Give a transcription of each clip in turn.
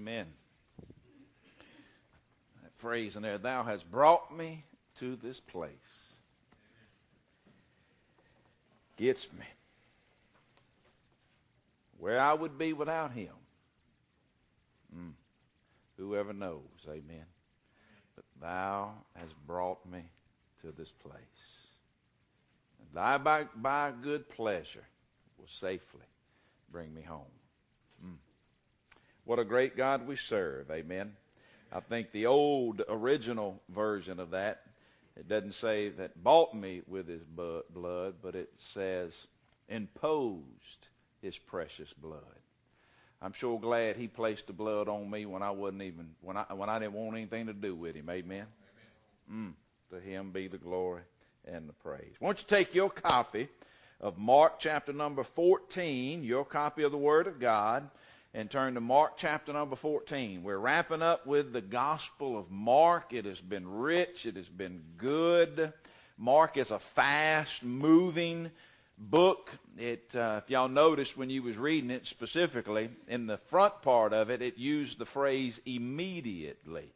Amen. That phrase in there, thou hast brought me to this place. Gets me. Where I would be without him. Mm. Whoever knows, amen. But thou hast brought me to this place. And thy by, by good pleasure will safely bring me home. What a great God we serve. Amen. I think the old original version of that, it doesn't say that bought me with his blood, but it says imposed his precious blood. I'm sure glad he placed the blood on me when I wasn't even when I when I didn't want anything to do with him. Amen. Amen. Mm, to him be the glory and the praise. Won't you take your copy of Mark chapter number 14, your copy of the Word of God, and turn to Mark chapter number 14. We're wrapping up with the Gospel of Mark. It has been rich, it has been good. Mark is a fast moving book. It, uh, if y'all noticed when you was reading it specifically, in the front part of it, it used the phrase immediately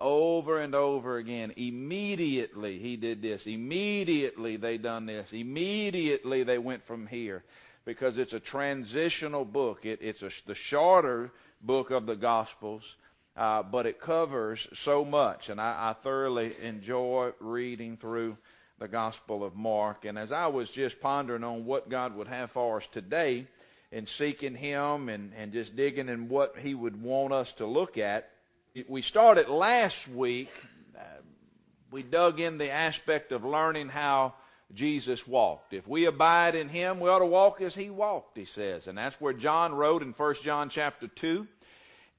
over and over again. Immediately he did this. Immediately they done this. Immediately they went from here. Because it's a transitional book. It, it's a, the shorter book of the Gospels, uh, but it covers so much. And I, I thoroughly enjoy reading through the Gospel of Mark. And as I was just pondering on what God would have for us today, and seeking Him and, and just digging in what He would want us to look at, we started last week, uh, we dug in the aspect of learning how Jesus walked. If we abide in him, we ought to walk as he walked, he says. And that's where John wrote in 1 John chapter 2.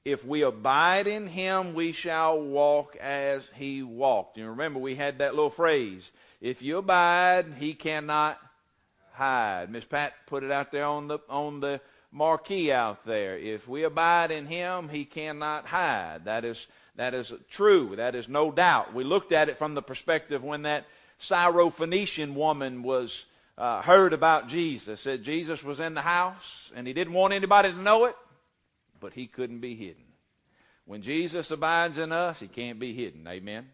If we abide in him, we shall walk as he walked. And remember we had that little phrase, if you abide, he cannot hide. Miss Pat put it out there on the on the marquee out there. If we abide in him, he cannot hide. That is, that is true. That is no doubt. We looked at it from the perspective when that Syrophoenician woman was uh, heard about Jesus. Said Jesus was in the house and he didn't want anybody to know it, but he couldn't be hidden. When Jesus abides in us, he can't be hidden. Amen.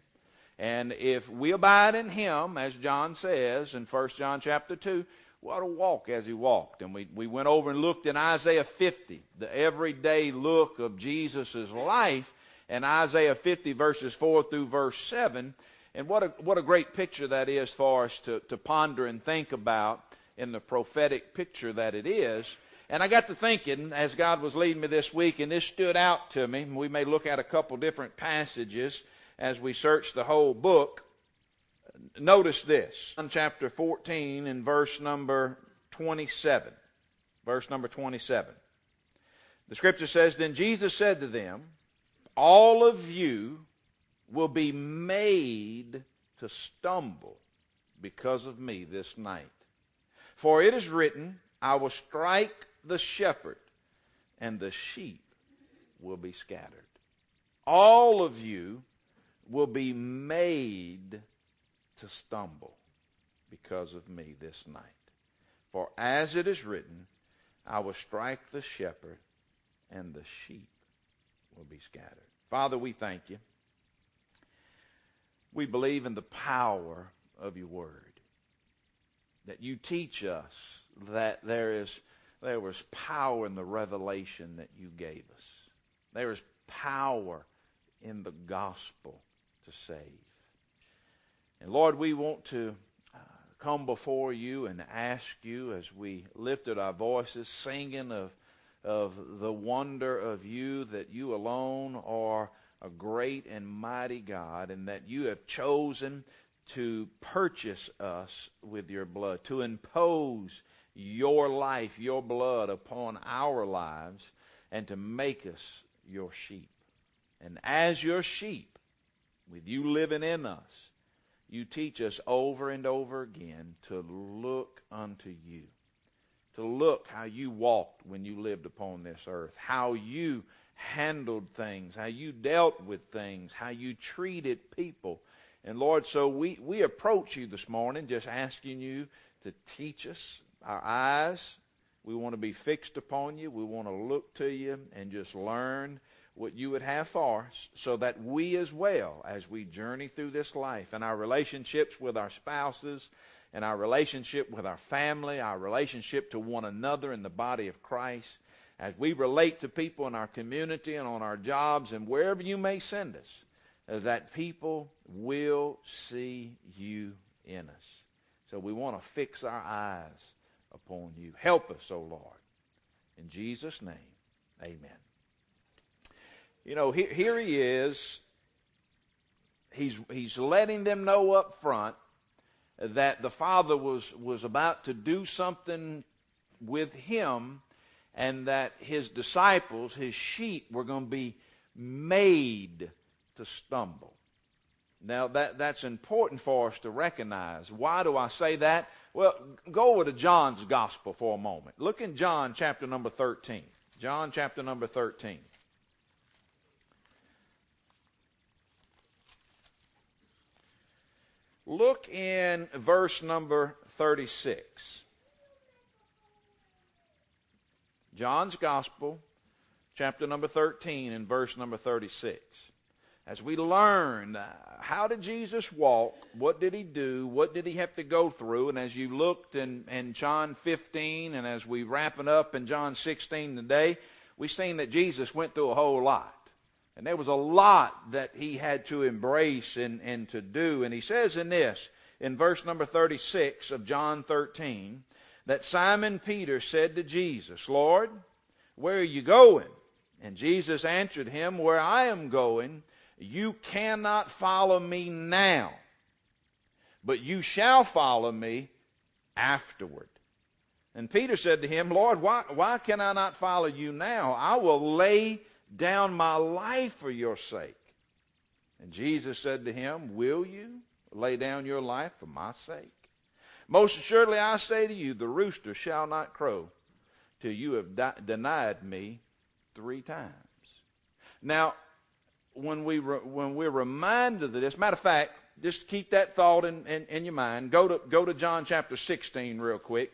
And if we abide in him, as John says in 1 John chapter 2, we ought to walk as he walked. And we, we went over and looked in Isaiah 50, the everyday look of Jesus' life, and Isaiah 50 verses 4 through verse 7. And what a, what a great picture that is for us to, to ponder and think about in the prophetic picture that it is. And I got to thinking as God was leading me this week, and this stood out to me. We may look at a couple different passages as we search the whole book. Notice this. In chapter 14 and verse number 27. Verse number 27. The scripture says, Then Jesus said to them, All of you will be made to stumble because of me this night. For it is written, I will strike the shepherd, and the sheep will be scattered. All of you will be made to stumble because of me this night. For as it is written, I will strike the shepherd, and the sheep will be scattered. Father, we thank you. We believe in the power of your word. That you teach us that there is there was power in the revelation that you gave us. There is power in the gospel to save. And Lord, we want to uh, come before you and ask you as we lifted our voices, singing of, of the wonder of you, that you alone are a great and mighty God, and that you have chosen to purchase us with your blood, to impose your life, your blood upon our lives, and to make us your sheep. And as your sheep, with you living in us, you teach us over and over again to look unto you. To look how you walked when you lived upon this earth, how you handled things, how you dealt with things, how you treated people. And Lord, so we, we approach you this morning just asking you to teach us our eyes. We want to be fixed upon you. We want to look to you and just learn what you would have for us so that we as well, as we journey through this life and our relationships with our spouses and our relationship with our family, our relationship to one another in the body of Christ, as we relate to people in our community and on our jobs and wherever you may send us, that people will see you in us. So we want to fix our eyes upon you. Help us, O oh Lord. In Jesus' name, amen. You know, here, here he is. He's, he's letting them know up front that the Father was, was about to do something with him and that his disciples, his sheep, were going to be made to stumble. Now, that, that's important for us to recognize. Why do I say that? Well, go over to John's Gospel for a moment. Look in John chapter number 13. John chapter number 13. Look in verse number 36. John's Gospel, chapter number 13, and verse number 36. As we learn, uh, how did Jesus walk? What did he do? What did he have to go through? And as you looked in, in John 15, and as we wrapping up in John 16 today, we've seen that Jesus went through a whole lot. And there was a lot that he had to embrace and, and to do. And he says in this, in verse number 36 of John 13, that Simon Peter said to Jesus, Lord, where are you going? And Jesus answered him, Where I am going, you cannot follow me now, but you shall follow me afterward. And Peter said to him, Lord, why, why can I not follow you now? I will lay down my life for your sake. And Jesus said to him, Will you lay down your life for my sake? Most assuredly I say to you, the rooster shall not crow till you have di- denied me three times. Now, when, we re- when we're reminded of this, matter of fact, just keep that thought in, in, in your mind. Go to, go to John chapter 16 real quick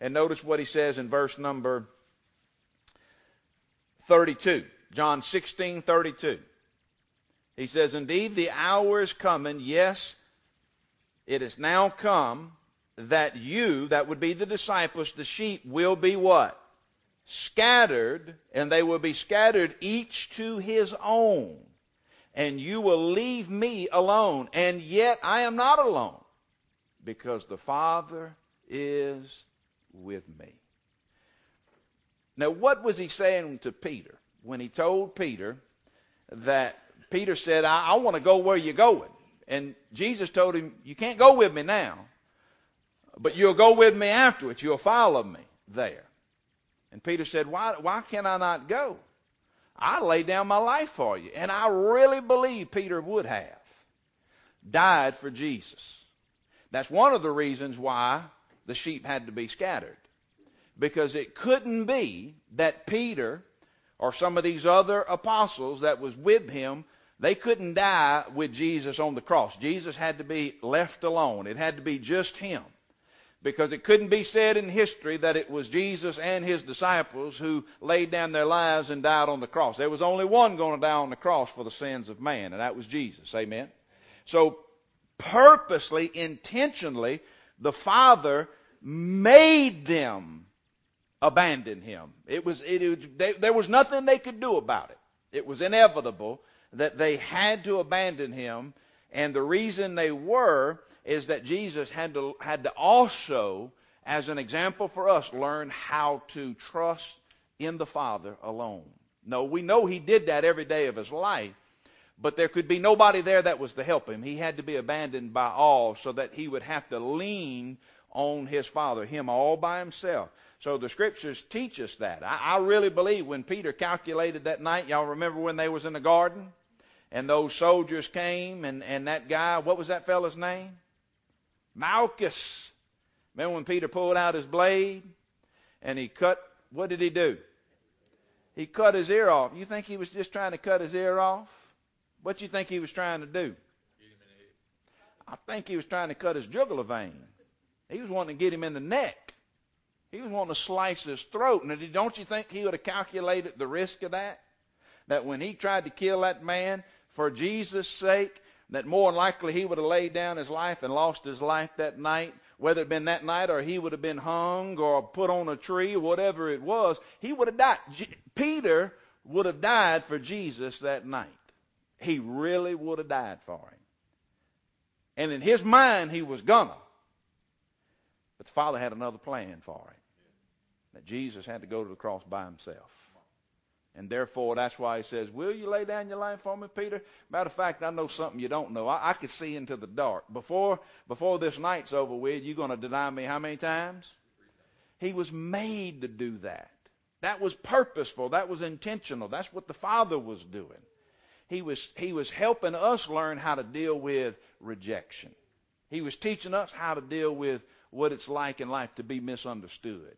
and notice what he says in verse number 32. John 16, 32. He says, Indeed, the hour is coming, yes, it is now come, that you, that would be the disciples, the sheep, will be what? Scattered, and they will be scattered each to his own. And you will leave me alone. And yet I am not alone, because the Father is with me. Now, what was he saying to Peter? when he told Peter that Peter said, I, I want to go where you're going. And Jesus told him, You can't go with me now, but you'll go with me afterwards. You'll follow me there. And Peter said, Why, why can I not go? I lay down my life for you. And I really believe Peter would have died for Jesus. That's one of the reasons why the sheep had to be scattered. Because it couldn't be that Peter or some of these other apostles that was with him, they couldn't die with Jesus on the cross. Jesus had to be left alone. It had to be just him. Because it couldn't be said in history that it was Jesus and his disciples who laid down their lives and died on the cross. There was only one going to die on the cross for the sins of man, and that was Jesus. Amen? So, purposely, intentionally, the Father made them abandon him. It was, it, it they, there was nothing they could do about it. It was inevitable that they had to abandon him. And the reason they were is that Jesus had to, had to also, as an example for us, learn how to trust in the Father alone. No, we know he did that every day of his life, but there could be nobody there that was to help him. He had to be abandoned by all so that he would have to lean on his Father, him all by himself. So the scriptures teach us that. I, I really believe when Peter calculated that night, y'all remember when they was in the garden? And those soldiers came and, and that guy, what was that fella's name? Malchus. Remember when Peter pulled out his blade and he cut, what did he do? He cut his ear off. You think he was just trying to cut his ear off? What do you think he was trying to do? I think he was trying to cut his jugular vein. He was wanting to get him in the neck. He was wanting to slice his throat. And don't you think he would have calculated the risk of that? that when he tried to kill that man for Jesus' sake, that more than likely he would have laid down his life and lost his life that night, whether it had been that night or he would have been hung or put on a tree whatever it was, he would have died. Peter would have died for Jesus that night. He really would have died for him. And in his mind, he was gonna. But the Father had another plan for him. That Jesus had to go to the cross by himself. And therefore, that's why he says, Will you lay down your life for me, Peter? Matter of fact, I know something you don't know. I, I can see into the dark. Before, before this night's over with, you're going to deny me how many times? He was made to do that. That was purposeful. That was intentional. That's what the Father was doing. He was, he was helping us learn how to deal with rejection. He was teaching us how to deal with what it's like in life to be misunderstood.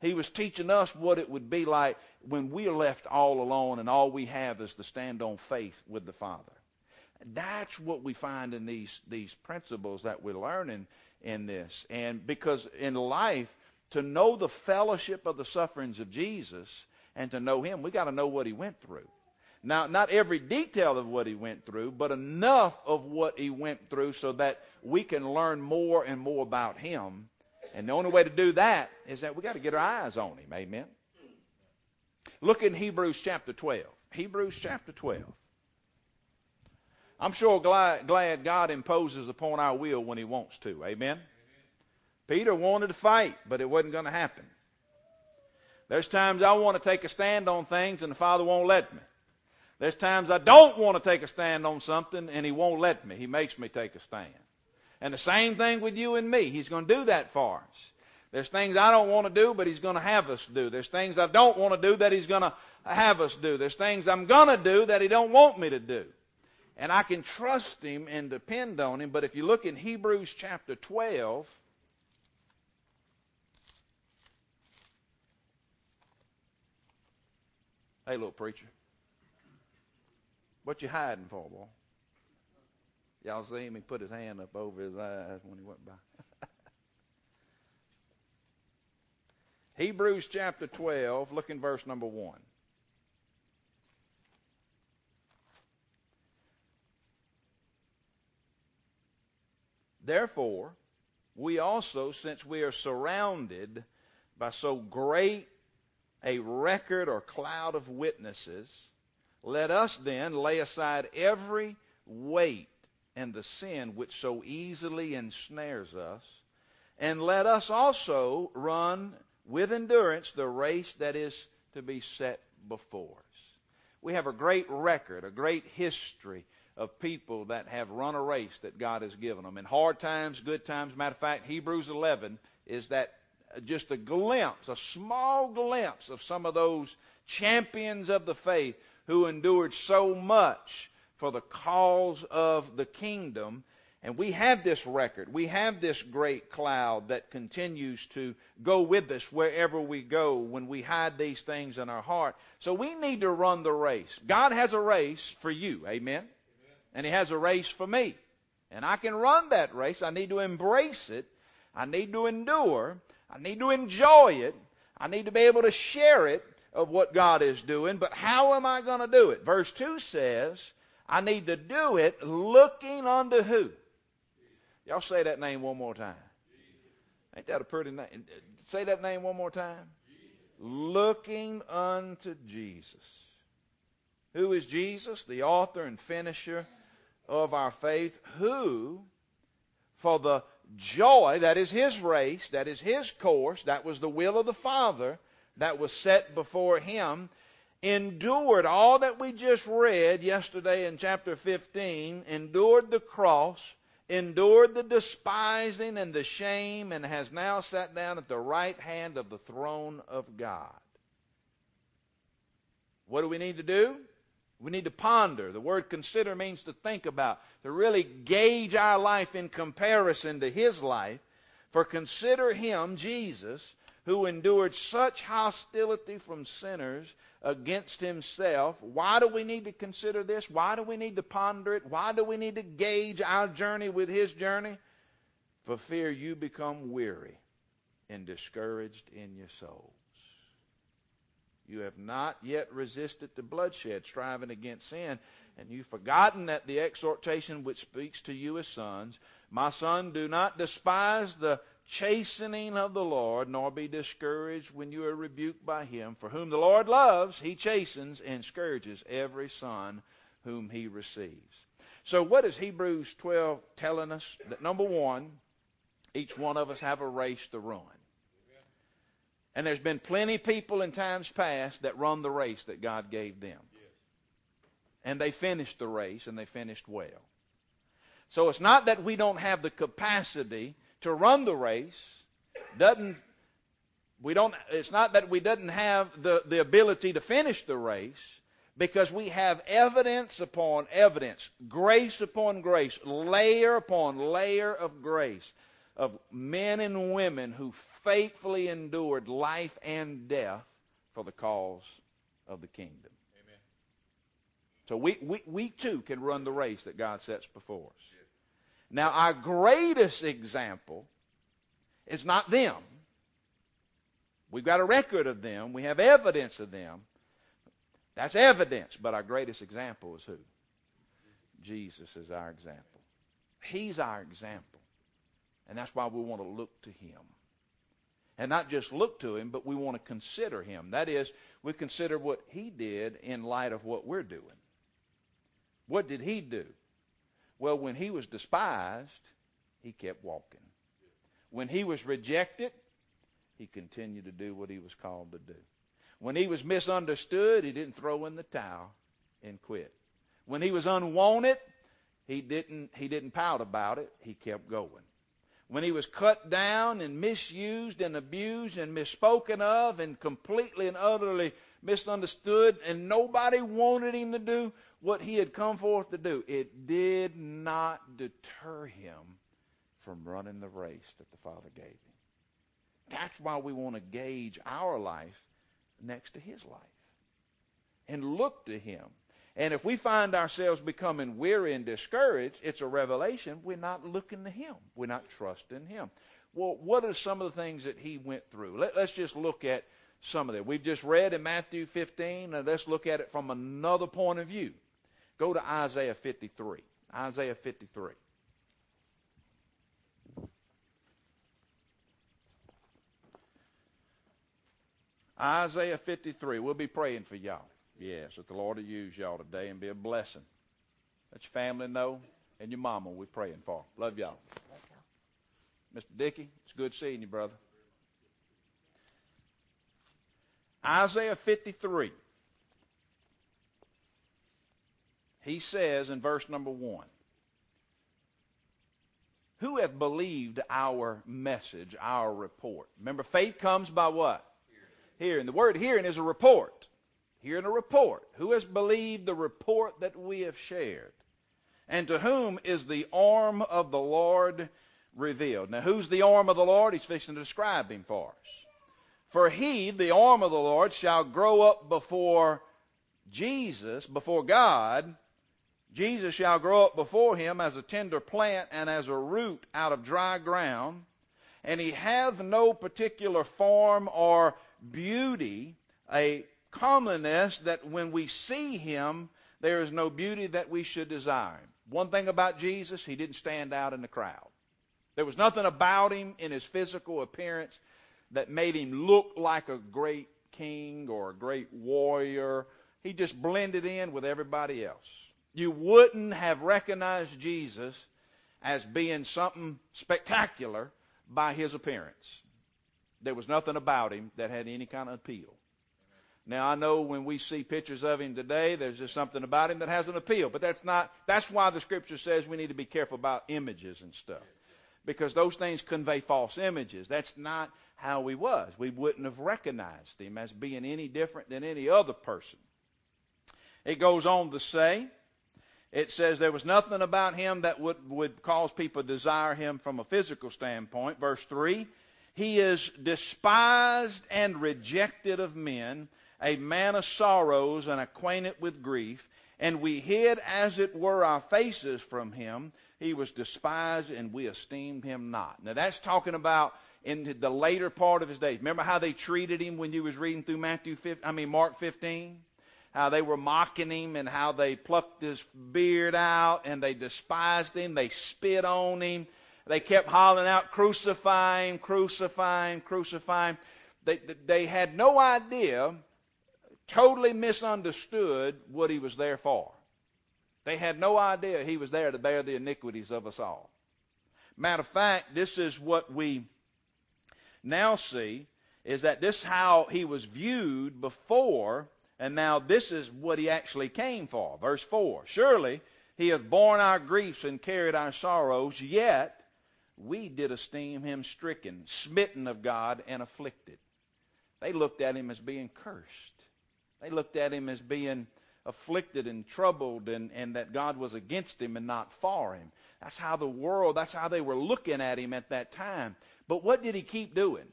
He was teaching us what it would be like when we are left all alone and all we have is to stand on faith with the Father. That's what we find in these, these principles that we're learning in this. And because in life, to know the fellowship of the sufferings of Jesus and to know Him, we got to know what He went through. Now, not every detail of what He went through, but enough of what He went through so that we can learn more and more about Him and the only way to do that is that we got to get our eyes on him. Amen. Look in Hebrews chapter 12. Hebrews chapter 12. I'm sure glad, glad God imposes upon our will when he wants to. Amen. Peter wanted to fight, but it wasn't going to happen. There's times I want to take a stand on things and the Father won't let me. There's times I don't want to take a stand on something and He won't let me. He makes me take a stand. And the same thing with you and me. He's going to do that for us. There's things I don't want to do, but He's going to have us do. There's things I don't want to do that He's going to have us do. There's things I'm going to do that He don't want me to do. And I can trust Him and depend on Him. But if you look in Hebrews chapter 12, Hey, little preacher. What you hiding for, boy? Y'all see him? He put his hand up over his eyes when he went by. Hebrews chapter 12, look in verse number 1. Therefore, we also, since we are surrounded by so great a record or cloud of witnesses, let us then lay aside every weight and the sin which so easily ensnares us, and let us also run with endurance the race that is to be set before us. We have a great record, a great history of people that have run a race that God has given them. In hard times, good times. Matter of fact, Hebrews 11 is that uh, just a glimpse, a small glimpse of some of those champions of the faith who endured so much for the cause of the kingdom. And we have this record. We have this great cloud that continues to go with us wherever we go when we hide these things in our heart. So we need to run the race. God has a race for you. Amen. Amen. And He has a race for me. And I can run that race. I need to embrace it. I need to endure. I need to enjoy it. I need to be able to share it of what God is doing. But how am I going to do it? Verse 2 says, I need to do it looking unto who? Y'all say that name one more time. Ain't that a pretty name? Say that name one more time. Looking unto Jesus. Who is Jesus? The author and finisher of our faith, who, for the joy, that is his race, that is his course, that was the will of the Father that was set before him, endured all that we just read yesterday in chapter 15, endured the cross, endured the despising and the shame, and has now sat down at the right hand of the throne of God. What do we need to do? We need to ponder. The word consider means to think about, to really gauge our life in comparison to His life. For consider Him, Jesus, who endured such hostility from sinners against himself. Why do we need to consider this? Why do we need to ponder it? Why do we need to gauge our journey with his journey? For fear you become weary and discouraged in your souls. You have not yet resisted the bloodshed, striving against sin, and you've forgotten that the exhortation which speaks to you as sons, My son, do not despise the chastening of the Lord, nor be discouraged when you are rebuked by him. For whom the Lord loves, he chastens and scourges every son whom he receives. So, what is Hebrews 12 telling us? That number one, each one of us have a race to run. And there's been plenty people in times past that run the race that God gave them. And they finished the race and they finished well. So it's not that we don't have the capacity to run the race. Doesn't we don't it's not that we doesn't have the, the ability to finish the race because we have evidence upon evidence, grace upon grace, layer upon layer of grace of men and women who faithfully endured life and death for the cause of the kingdom. Amen. So we, we, we too can run the race that God sets before us. Now, our greatest example is not them. We've got a record of them, we have evidence of them. That's evidence, but our greatest example is who? Jesus is our example. He's our example. And that's why we want to look to him. And not just look to him, but we want to consider him. That is, we consider what he did in light of what we're doing. What did he do? Well, when he was despised, he kept walking. When he was rejected, he continued to do what he was called to do. When he was misunderstood, he didn't throw in the towel and quit. When he was unwanted, he didn't, he didn't pout about it. He kept going when he was cut down and misused and abused and misspoken of and completely and utterly misunderstood, and nobody wanted him to do what he had come forth to do, it did not deter him from running the race that the Father gave him. That's why we want to gauge our life next to his life and look to him and if we find ourselves becoming weary and discouraged, it's a revelation. We're not looking to Him. We're not trusting Him. Well, what are some of the things that He went through? Let, us just look at some of them. We've just read in Matthew 15, and let's look at it from another point of view. Go to Isaiah 53. Isaiah 53. Isaiah 53. We'll be praying for y'all. Yes, that the Lord will use y'all today and be a blessing. Let your family know and your mama we're praying for. Love y'all. Mr. Dickey, it's good seeing you, brother. Isaiah 53. He says in verse number 1 Who hath believed our message, our report? Remember, faith comes by what? Hearing. The word hearing is a report hearing a report. Who has believed the report that we have shared? And to whom is the arm of the Lord revealed? Now, who's the arm of the Lord? He's fixing to describe him for us. For he, the arm of the Lord, shall grow up before Jesus, before God. Jesus shall grow up before him as a tender plant and as a root out of dry ground. And he hath no particular form or beauty, a comeliness that when we see him, there is no beauty that we should desire. One thing about Jesus, he didn't stand out in the crowd. There was nothing about him in his physical appearance that made him look like a great king or a great warrior. He just blended in with everybody else. You wouldn't have recognized Jesus as being something spectacular by his appearance. There was nothing about him that had any kind of appeal. Now I know when we see pictures of him today, there's just something about him that has an appeal. But that's not that's why the scripture says we need to be careful about images and stuff. Because those things convey false images. That's not how he was. We wouldn't have recognized him as being any different than any other person. It goes on to say, it says there was nothing about him that would, would cause people to desire him from a physical standpoint. Verse 3 He is despised and rejected of men a man of sorrows and acquainted with grief, and we hid as it were our faces from him. He was despised and we esteemed him not. Now that's talking about in the later part of his days. Remember how they treated him when you was reading through Matthew 15, I mean Mark 15? How they were mocking him and how they plucked his beard out and they despised him. They spit on him. They kept hollering out, crucify him, crucify him, crucify him. They, they had no idea, totally misunderstood what he was there for. They had no idea he was there to bear the iniquities of us all. Matter of fact, this is what we now see is that this is how he was viewed before, and now this is what he actually came for. Verse 4 Surely he hath borne our griefs and carried our sorrows, yet we did esteem him stricken, smitten of God, and afflicted. They looked at him as being cursed. They looked at him as being afflicted and troubled, and, and that God was against him and not for him. That's how the world, that's how they were looking at him at that time. But what did he keep doing?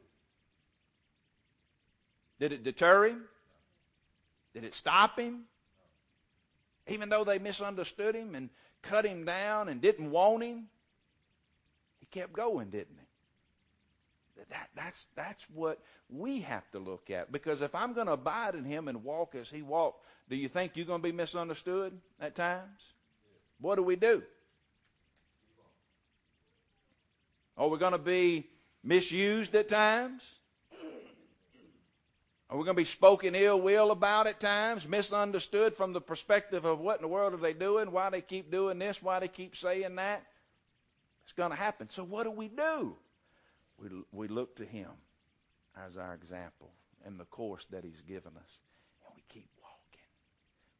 Did it deter him? Did it stop him? Even though they misunderstood him and cut him down and didn't want him, he kept going, didn't he? That, that's, that's what we have to look at. Because if I'm going to abide in him and walk as he walked, do you think you're going to be misunderstood at times? What do we do? Are we going to be misused at times? Are we going to be spoken ill will about at times, misunderstood from the perspective of what in the world are they doing, why they keep doing this, why they keep saying that? It's going to happen. So what do we do? We, we look to Him as our example and the course that He's given us. And we keep walking.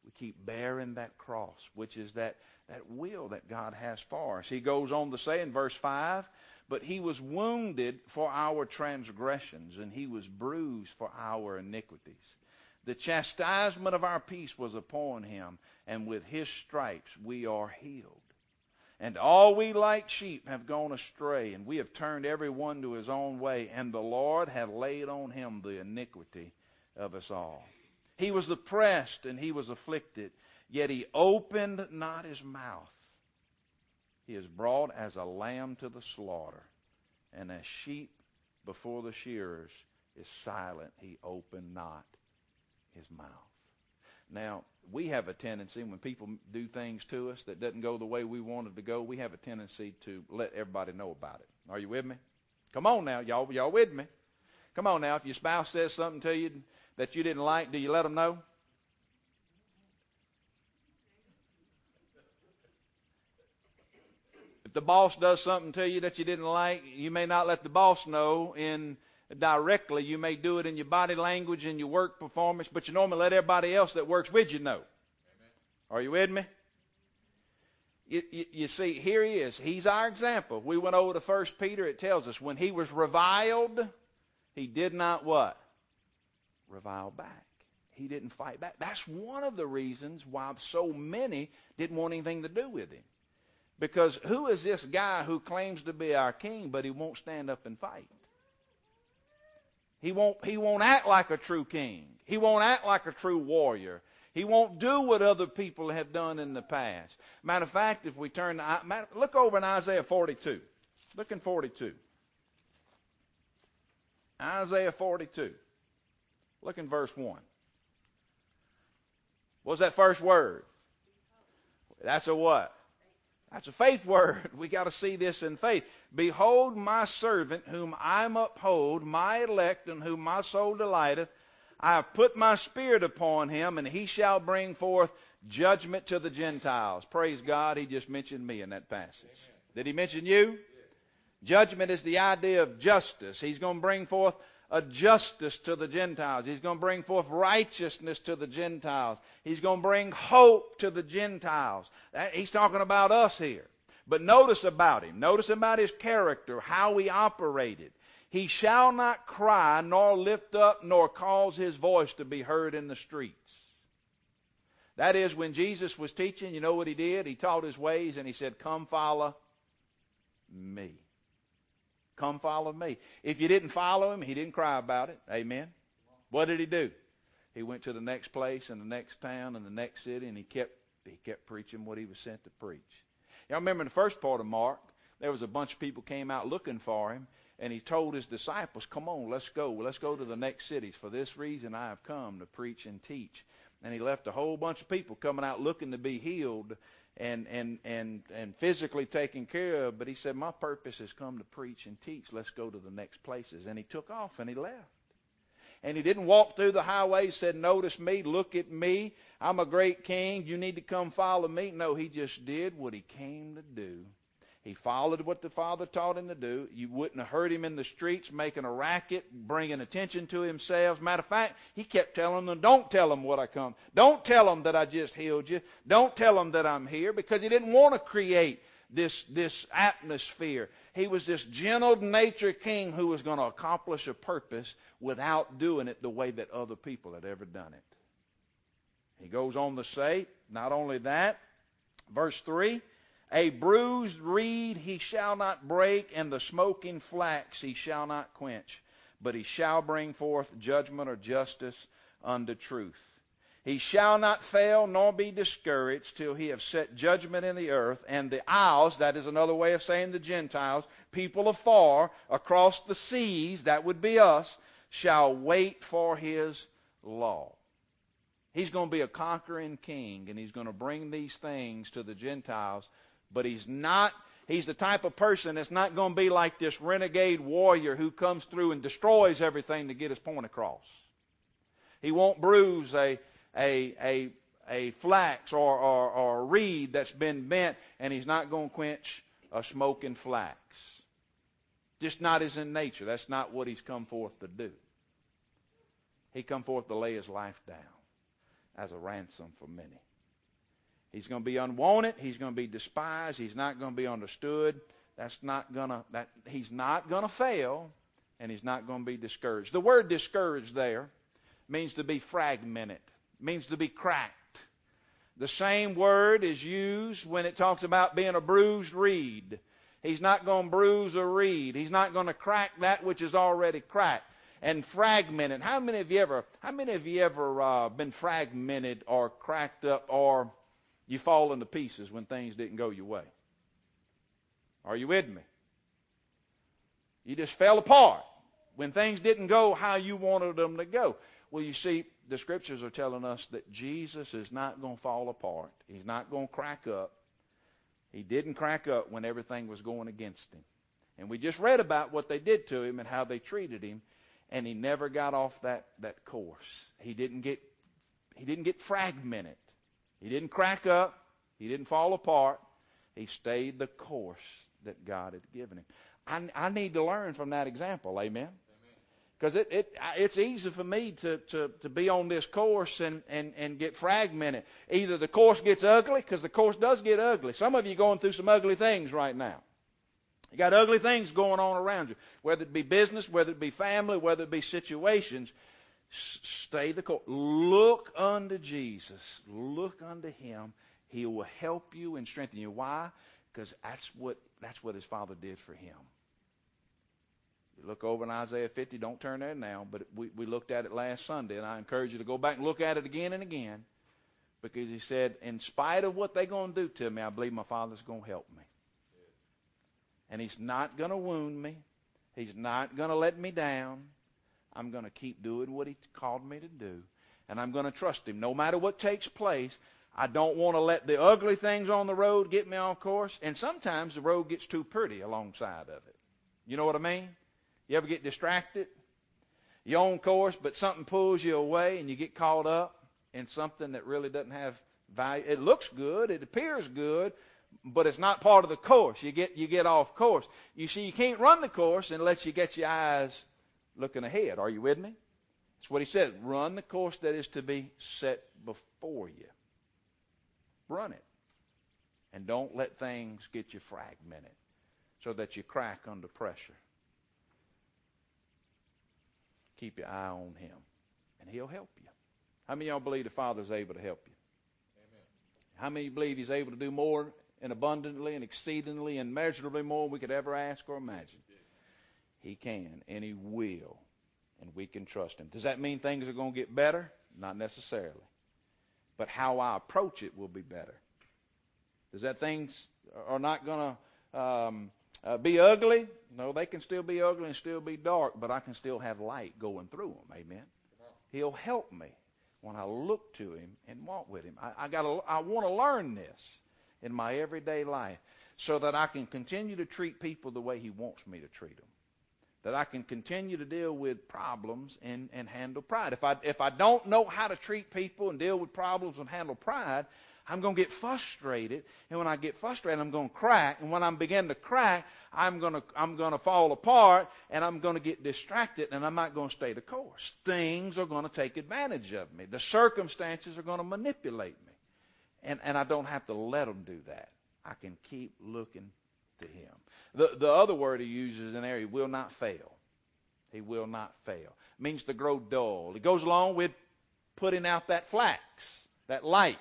We keep bearing that cross, which is that, that will that God has for us. He goes on to say in verse 5 but he was wounded for our transgressions, and he was bruised for our iniquities. The chastisement of our peace was upon him, and with his stripes we are healed. And all we like sheep have gone astray, and we have turned every one to his own way, and the Lord hath laid on him the iniquity of us all. He was oppressed and he was afflicted, yet he opened not his mouth. He is brought as a lamb to the slaughter, and as sheep before the shearers is silent, he opened not his mouth. Now, we have a tendency when people do things to us that doesn't go the way we wanted to go, we have a tendency to let everybody know about it. Are you with me? Come on now, y'all, y'all with me? Come on now, if your spouse says something to you that you didn't like, do you let them know? If the boss does something to you that you didn't like, you may not let the boss know in directly. You may do it in your body language and your work performance, but you normally let everybody else that works with you know. Amen. Are you with me? You, you, you, see, here he is. He's our example. We went over to First Peter. It tells us when he was reviled, he did not what? Revile back. He didn't fight back. That's one of the reasons why so many didn't want anything to do with him. Because who is this guy who claims to be our king, but he won't stand up and fight? He won't, he won't act like a true king. He won't act like a true warrior. He won't do what other people have done in the past. Matter of fact, if we turn to, look over in Isaiah 42. Look in 42. Isaiah 42. Look in verse 1. What's that first word? That's a what? That's a faith word. We got to see this in faith. Behold my servant whom I uphold, my elect in whom my soul delighteth. I have put my spirit upon him, and he shall bring forth judgment to the Gentiles. Praise God, he just mentioned me in that passage. Amen. Did he mention you? Judgment is the idea of justice. He's going to bring forth a justice to the Gentiles. He's going to bring forth righteousness to the Gentiles. He's going to bring hope to the Gentiles. He's talking about us here. But notice about him. Notice about his character, how he operated. He shall not cry, nor lift up, nor cause his voice to be heard in the streets. That is, when Jesus was teaching, you know what he did? He taught his ways and he said, Come follow me. Come follow me. If you didn't follow him, he didn't cry about it. Amen. What did he do? He went to the next place and the next town and the next city and he kept he kept preaching what he was sent to preach. Y'all remember in the first part of Mark, there was a bunch of people came out looking for him, and he told his disciples, Come on, let's go. Let's go to the next cities. For this reason I have come to preach and teach. And he left a whole bunch of people coming out looking to be healed and, and, and, and physically taken care of. But he said, My purpose has come to preach and teach. Let's go to the next places. And he took off and he left. And he didn't walk through the highway, said, Notice me, look at me. I'm a great king. You need to come follow me. No, he just did what he came to do. He followed what the Father taught him to do. You wouldn't have heard him in the streets making a racket, bringing attention to himself. Matter of fact, he kept telling them, don't tell them what I come. Don't tell them that I just healed you. Don't tell them that I'm here because he didn't want to create this, this atmosphere. He was this gentle nature king who was going to accomplish a purpose without doing it the way that other people had ever done it. He goes on to say, not only that, verse 3 a bruised reed he shall not break, and the smoking flax he shall not quench, but he shall bring forth judgment or justice unto truth. He shall not fail nor be discouraged till he have set judgment in the earth, and the isles, that is another way of saying the Gentiles, people afar, across the seas, that would be us, shall wait for his law. He's going to be a conquering king, and he's going to bring these things to the Gentiles but he's not, he's the type of person that's not going to be like this renegade warrior who comes through and destroys everything to get his point across. He won't bruise a, a, a, a flax or, or, or a reed that's been bent, and he's not going to quench a smoking flax. Just not as in nature. That's not what he's come forth to do. He come forth to lay his life down as a ransom for many. He's going to be unwanted. He's going to be despised. He's not going to be understood. That's not going to, that, he's not going to fail, and he's not going to be discouraged. The word discouraged there means to be fragmented, means to be cracked. The same word is used when it talks about being a bruised reed. He's not going to bruise a reed. He's not going to crack that which is already cracked and fragmented. How many of you ever? How many of you ever uh, been fragmented or cracked up or you fall into pieces when things didn't go your way. Are you with me? You just fell apart when things didn't go how you wanted them to go. Well, you see, the scriptures are telling us that Jesus is not going to fall apart. He's not going to crack up. He didn't crack up when everything was going against him. And we just read about what they did to him and how they treated him, and he never got off that, that course. He didn't get he didn't get fragmented. He didn't crack up. He didn't fall apart. He stayed the course that God had given him. I, I need to learn from that example. Amen. Because it, it, it's easy for me to, to, to be on this course and, and, and get fragmented. Either the course gets ugly, because the course does get ugly. Some of you are going through some ugly things right now. You got ugly things going on around you, whether it be business, whether it be family, whether it be situations. Stay the course. Look unto Jesus. Look unto Him. He will help you and strengthen you. Why? Because that's what that's what His Father did for Him. You look over in Isaiah 50. Don't turn there now, but we, we looked at it last Sunday, and I encourage you to go back and look at it again and again, because He said, in spite of what they're going to do to me, I believe my Father's going to help me. And He's not going to wound me. He's not going to let me down. I'm going to keep doing what He called me to do. And I'm going to trust Him. No matter what takes place, I don't want to let the ugly things on the road get me off course. And sometimes the road gets too pretty alongside of it. You know what I mean? You ever get distracted? You're on course, but something pulls you away and you get caught up in something that really doesn't have value. It looks good, it appears good, but it's not part of the course. You get you get off course. You see, you can't run the course unless you get your eyes looking ahead. Are you with me? That's what he said. Run the course that is to be set before you. Run it. And don't let things get you fragmented so that you crack under pressure. Keep your eye on him, and he'll help you. How many of y'all believe the Father's able to help you? Amen. How many believe he's able to do more and abundantly and exceedingly and measurably more we could ever ask or imagine? He can, and He will, and we can trust Him. Does that mean things are going to get better? Not necessarily. But how I approach it will be better. Does that things are not going to um, uh, be ugly. No, they can still be ugly and still be dark, but I can still have light going through them. Amen. He'll help me when I look to Him and walk with Him. I, I got. I want to learn this in my everyday life so that I can continue to treat people the way He wants me to treat them. That I can continue to deal with problems and, and handle pride. If I, if I don't know how to treat people and deal with problems and handle pride, I'm going to get frustrated. And when I get frustrated, I'm going to crack. And when I'm beginning to crack, I'm going to, I'm going to fall apart and I'm going to get distracted and I'm not going to stay the course. Things are going to take advantage of me. The circumstances are going to manipulate me. And, and I don't have to let them do that. I can keep looking to him. The, the other word he uses in there, he will not fail. He will not fail. It means to grow dull. It goes along with putting out that flax, that light.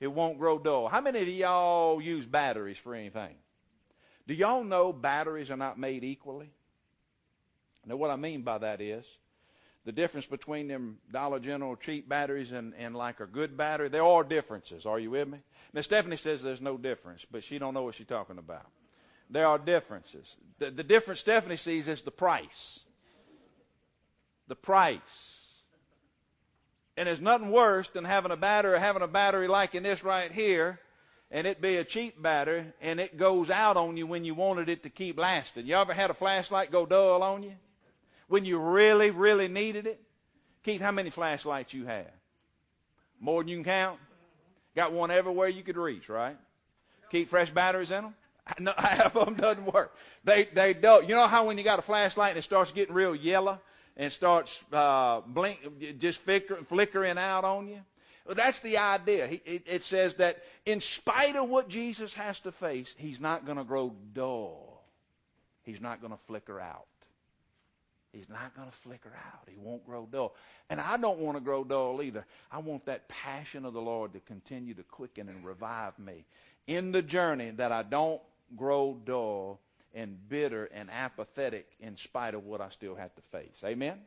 It won't grow dull. How many of y'all use batteries for anything? Do y'all know batteries are not made equally? Now, what I mean by that is the difference between them Dollar General cheap batteries and, and like a good battery, there are differences. Are you with me? Now, Stephanie says there's no difference, but she don't know what she's talking about. There are differences. The, the difference Stephanie sees is the price. The price. And there's nothing worse than having a battery, having a battery like in this right here, and it be a cheap battery, and it goes out on you when you wanted it to keep lasting. You ever had a flashlight go dull on you? When you really, really needed it? Keith, how many flashlights you have? More than you can count? Got one everywhere you could reach, right? Keep fresh batteries in them? No, half of them doesn't work. They they don't. You know how when you got a flashlight and it starts getting real yellow and starts uh, blink, just flicker, flickering out on you. Well, that's the idea. He, it, it says that in spite of what Jesus has to face, he's not going to grow dull. He's not going to flicker out. He's not going to flicker out. He won't grow dull. And I don't want to grow dull either. I want that passion of the Lord to continue to quicken and revive me in the journey that I don't grow dull and bitter and apathetic in spite of what I still have to face. Amen? Amen.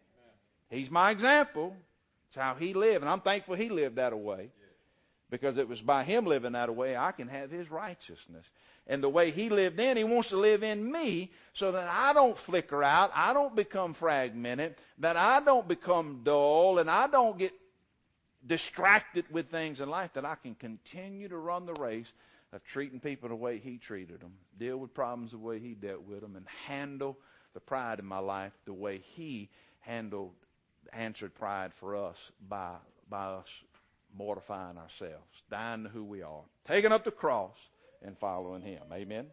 He's my example. It's how he lived. And I'm thankful he lived that way. Because it was by him living that way I can have his righteousness. And the way he lived in, he wants to live in me so that I don't flicker out, I don't become fragmented, that I don't become dull, and I don't get distracted with things in life, that I can continue to run the race of treating people the way he treated them, deal with problems the way he dealt with them, and handle the pride in my life the way he handled, answered pride for us by, by us mortifying ourselves, dying to who we are, taking up the cross, and following him. Amen?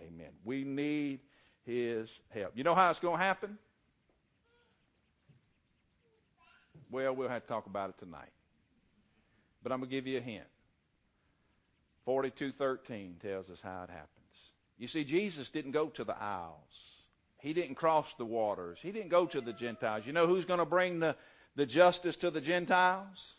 Amen. Amen. We need his help. You know how it's going to happen? Well, we'll have to talk about it tonight. But I'm going to give you a hint. 42:13 tells us how it happens. You see, Jesus didn't go to the Isles. He didn't cross the waters. He didn't go to the Gentiles. You know who's going to bring the, the justice to the Gentiles?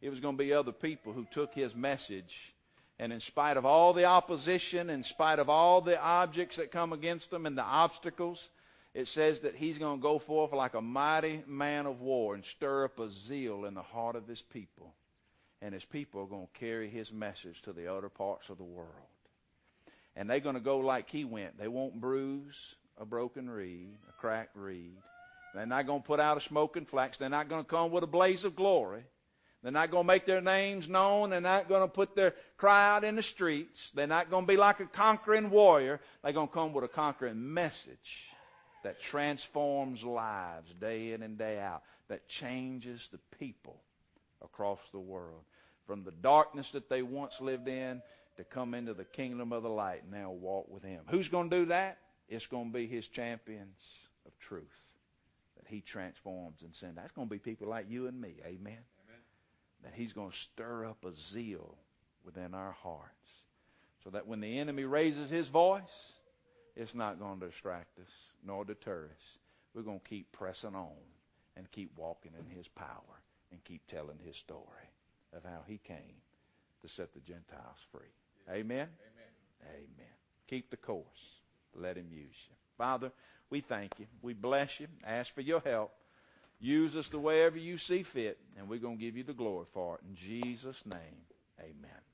It was going to be other people who took his message. And in spite of all the opposition, in spite of all the objects that come against them and the obstacles, it says that he's going to go forth like a mighty man of war and stir up a zeal in the heart of his people and his people are going to carry his message to the other parts of the world. And they're going to go like he went. They won't bruise a broken reed, a cracked reed. They're not going to put out a smoking flax. They're not going to come with a blaze of glory. They're not going to make their names known. They're not going to put their cry out in the streets. They're not going to be like a conquering warrior. They're going to come with a conquering message that transforms lives day in and day out, that changes the people across the world. From the darkness that they once lived in to come into the kingdom of the light and now walk with Him. Who's going to do that? It's going to be His champions of truth that He transforms and sends. That's going to be people like you and me. Amen. Amen. That He's going to stir up a zeal within our hearts so that when the enemy raises his voice, it's not going to distract us nor deter us. We're going to keep pressing on and keep walking in His power and keep telling his story of how he came to set the Gentiles free. Amen? Amen. Amen. Keep the course. Let him use you. Father, we thank you. We bless you. Ask for your help. Use us the way ever you see fit, and we're going to give you the glory for it. In Jesus' name, amen.